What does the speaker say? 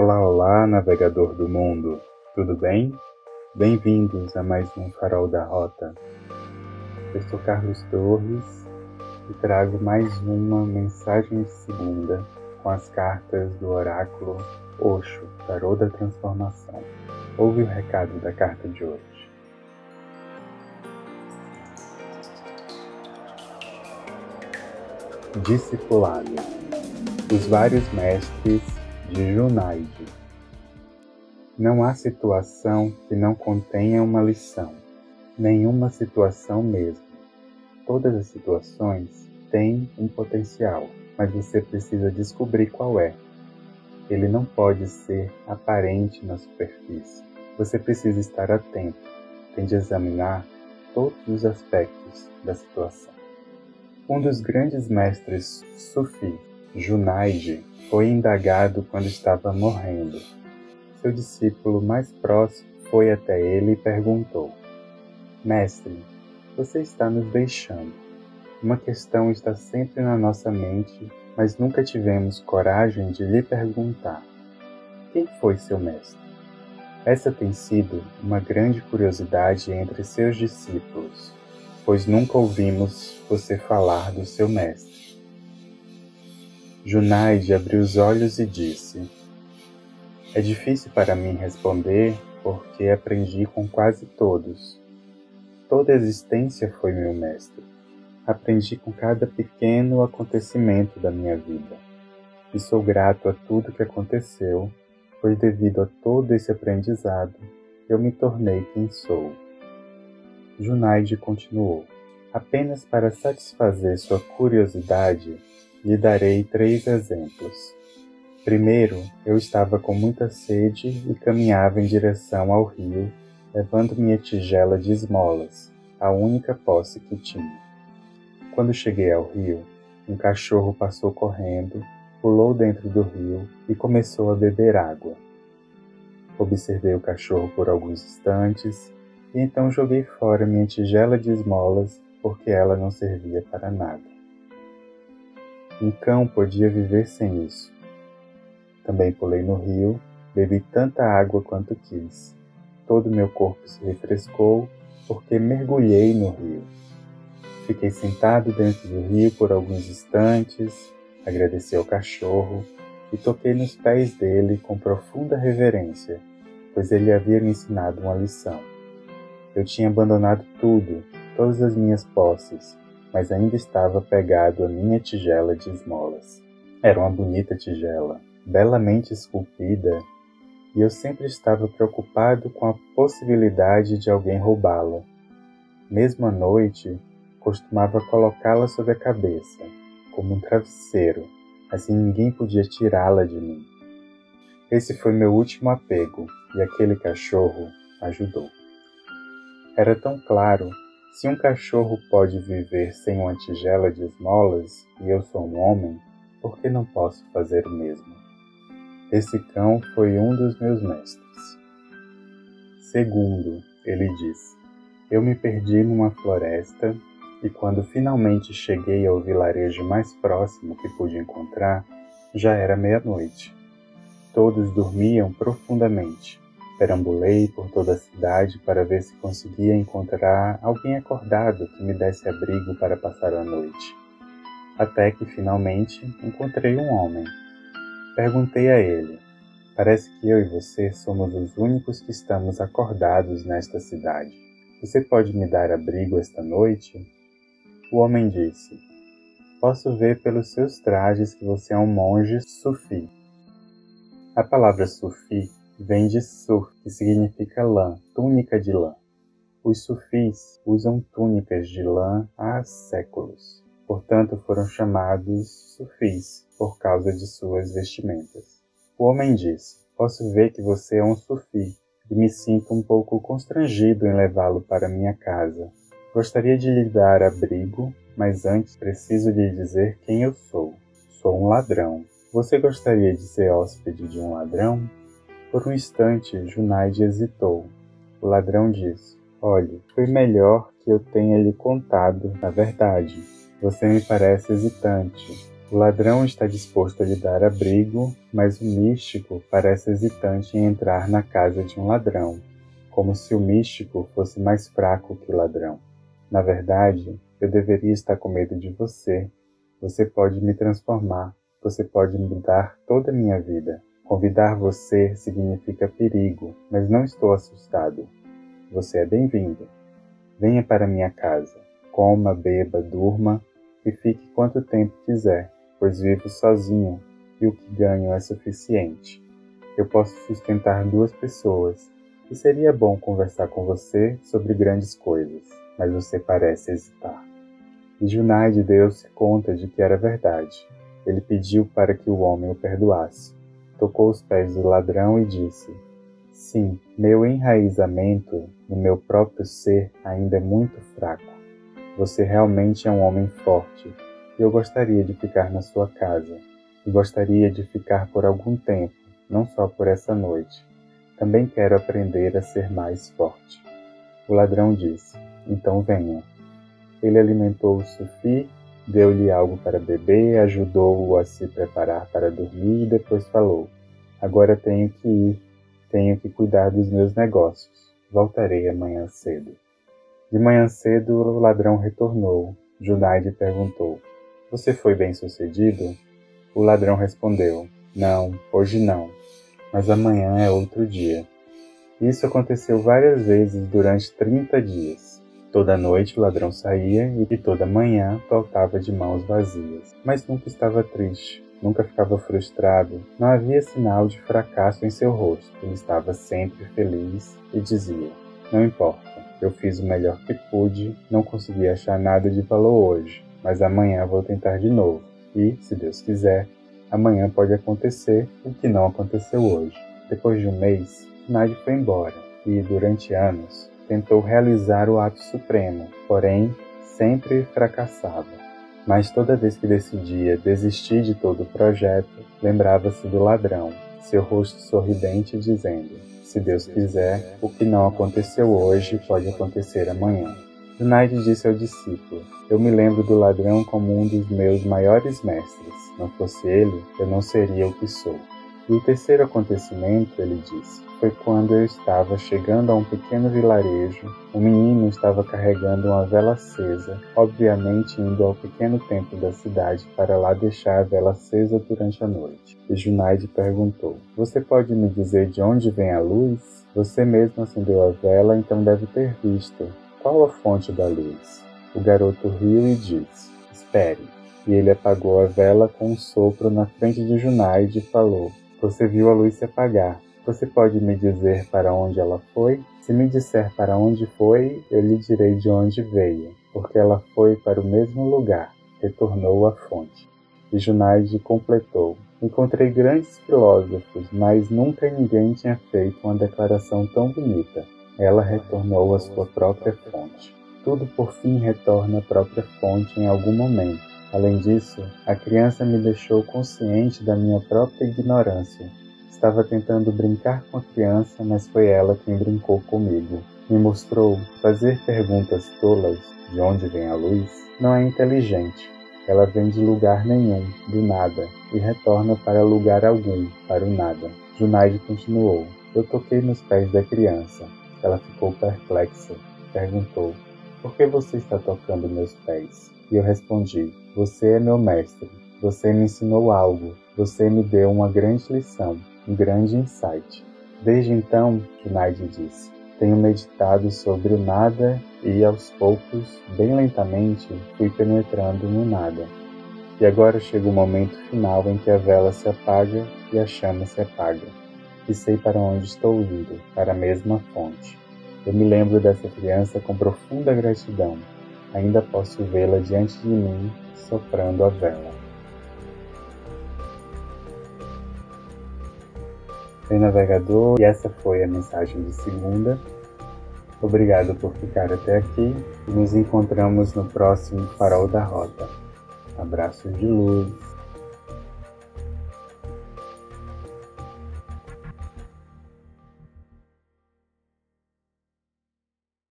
Olá, olá, navegador do mundo, tudo bem? Bem-vindos a mais um Farol da Rota. Eu sou Carlos Torres e trago mais uma mensagem segunda com as cartas do oráculo Oxo, Tarô da Transformação. Ouve o recado da carta de hoje. Discipulado. Os vários mestres de Junaide. Não há situação que não contenha uma lição, nenhuma situação mesmo. Todas as situações têm um potencial, mas você precisa descobrir qual é. Ele não pode ser aparente na superfície. Você precisa estar atento, tem de examinar todos os aspectos da situação. Um dos grandes mestres Sufi, Junaide, foi indagado quando estava morrendo. Seu discípulo mais próximo foi até ele e perguntou: Mestre, você está nos deixando. Uma questão está sempre na nossa mente, mas nunca tivemos coragem de lhe perguntar: Quem foi seu mestre? Essa tem sido uma grande curiosidade entre seus discípulos, pois nunca ouvimos você falar do seu mestre. Junaide abriu os olhos e disse: É difícil para mim responder porque aprendi com quase todos. Toda a existência foi meu mestre. Aprendi com cada pequeno acontecimento da minha vida. E sou grato a tudo que aconteceu, pois devido a todo esse aprendizado, eu me tornei quem sou. Junaide continuou: Apenas para satisfazer sua curiosidade, lhe darei três exemplos. Primeiro, eu estava com muita sede e caminhava em direção ao rio, levando minha tigela de esmolas, a única posse que tinha. Quando cheguei ao rio, um cachorro passou correndo, pulou dentro do rio e começou a beber água. Observei o cachorro por alguns instantes e então joguei fora minha tigela de esmolas porque ela não servia para nada. Um cão podia viver sem isso. Também pulei no rio, bebi tanta água quanto quis. Todo meu corpo se refrescou porque mergulhei no rio. Fiquei sentado dentro do rio por alguns instantes, agradeci ao cachorro e toquei nos pés dele com profunda reverência, pois ele havia me ensinado uma lição. Eu tinha abandonado tudo, todas as minhas posses, mas ainda estava pegado à minha tigela de esmolas. Era uma bonita tigela, belamente esculpida, e eu sempre estava preocupado com a possibilidade de alguém roubá-la. Mesmo à noite, costumava colocá-la sobre a cabeça, como um travesseiro, assim ninguém podia tirá-la de mim. Esse foi meu último apego, e aquele cachorro ajudou. Era tão claro se um cachorro pode viver sem uma tigela de esmolas e eu sou um homem, por que não posso fazer o mesmo? Esse cão foi um dos meus mestres. Segundo, ele disse: Eu me perdi numa floresta e quando finalmente cheguei ao vilarejo mais próximo que pude encontrar, já era meia-noite. Todos dormiam profundamente Perambulei por toda a cidade para ver se conseguia encontrar alguém acordado que me desse abrigo para passar a noite. Até que finalmente encontrei um homem. Perguntei a ele: Parece que eu e você somos os únicos que estamos acordados nesta cidade. Você pode me dar abrigo esta noite? O homem disse: Posso ver pelos seus trajes que você é um monge sufi. A palavra sufi vem de sur, que significa lã, túnica de lã. Os sufis usam túnicas de lã há séculos, portanto foram chamados sufis por causa de suas vestimentas. O homem disse: Posso ver que você é um sufi e me sinto um pouco constrangido em levá-lo para minha casa. Gostaria de lhe dar abrigo, mas antes preciso lhe dizer quem eu sou. Sou um ladrão. Você gostaria de ser hóspede de um ladrão? Por um instante, Junaide hesitou. O ladrão disse: Olhe, foi melhor que eu tenha lhe contado a verdade. Você me parece hesitante. O ladrão está disposto a lhe dar abrigo, mas o místico parece hesitante em entrar na casa de um ladrão, como se o místico fosse mais fraco que o ladrão. Na verdade, eu deveria estar com medo de você. Você pode me transformar, você pode mudar toda a minha vida. Convidar você significa perigo, mas não estou assustado. Você é bem-vindo. Venha para minha casa. Coma, beba, durma e fique quanto tempo quiser pois vivo sozinho e o que ganho é suficiente. Eu posso sustentar duas pessoas e seria bom conversar com você sobre grandes coisas, mas você parece hesitar. E Junaide deu-se conta de que era verdade. Ele pediu para que o homem o perdoasse. Tocou os pés do ladrão e disse: Sim, meu enraizamento no meu próprio ser ainda é muito fraco. Você realmente é um homem forte eu gostaria de ficar na sua casa, e gostaria de ficar por algum tempo, não só por essa noite. Também quero aprender a ser mais forte. O ladrão disse: Então venha. Ele alimentou o Sufi, deu-lhe algo para beber, ajudou-o a se preparar para dormir e depois falou: Agora tenho que ir, tenho que cuidar dos meus negócios. Voltarei amanhã cedo. De manhã cedo o ladrão retornou. Junaide perguntou: você foi bem sucedido? O ladrão respondeu: Não, hoje não, mas amanhã é outro dia. Isso aconteceu várias vezes durante trinta dias. Toda noite o ladrão saía e toda manhã voltava de mãos vazias. Mas nunca estava triste, nunca ficava frustrado, não havia sinal de fracasso em seu rosto. Ele estava sempre feliz e dizia: Não importa, eu fiz o melhor que pude, não consegui achar nada de valor hoje, mas amanhã vou tentar de novo. E, se Deus quiser, amanhã pode acontecer o que não aconteceu hoje. Depois de um mês, Nadi foi embora e, durante anos, tentou realizar o ato supremo, porém, sempre fracassava. Mas toda vez que decidia desistir de todo o projeto, lembrava-se do ladrão, seu rosto sorridente dizendo: Se Deus quiser, o que não aconteceu hoje pode acontecer amanhã. Junaid disse ao discípulo: Eu me lembro do ladrão como um dos meus maiores mestres. Não fosse ele, eu não seria o que sou. E o terceiro acontecimento, ele disse, foi quando eu estava chegando a um pequeno vilarejo. O menino estava carregando uma vela acesa, obviamente indo ao pequeno templo da cidade para lá deixar a vela acesa durante a noite. E Junaide perguntou: Você pode me dizer de onde vem a luz? Você mesmo acendeu a vela, então deve ter visto. Qual a fonte da luz? O garoto riu e disse: Espere. E ele apagou a vela com um sopro na frente de Junaide e falou: Você viu a luz se apagar. Você pode me dizer para onde ela foi? Se me disser para onde foi, eu lhe direi de onde veio, porque ela foi para o mesmo lugar, retornou à fonte. E Junaide completou: Encontrei grandes filósofos, mas nunca ninguém tinha feito uma declaração tão bonita. Ela retornou à sua própria fonte. Tudo por fim retorna à própria fonte em algum momento. Além disso, a criança me deixou consciente da minha própria ignorância. Estava tentando brincar com a criança, mas foi ela quem brincou comigo. Me mostrou fazer perguntas tolas, de onde vem a luz, não é inteligente. Ela vem de lugar nenhum, do nada, e retorna para lugar algum, para o nada. Junaide continuou. Eu toquei nos pés da criança. Ela ficou perplexa. Perguntou: Por que você está tocando meus pés? E eu respondi: Você é meu mestre. Você me ensinou algo. Você me deu uma grande lição, um grande insight. Desde então, Junaide disse, tenho meditado sobre o nada e, aos poucos, bem lentamente, fui penetrando no nada. E agora chega o momento final em que a vela se apaga e a chama se apaga e sei para onde estou indo, para a mesma fonte. Eu me lembro dessa criança com profunda gratidão. Ainda posso vê-la diante de mim, soprando a vela. Bem navegador, e essa foi a mensagem de segunda. Obrigado por ficar até aqui e nos encontramos no próximo Farol da Rota. Abraços de luz.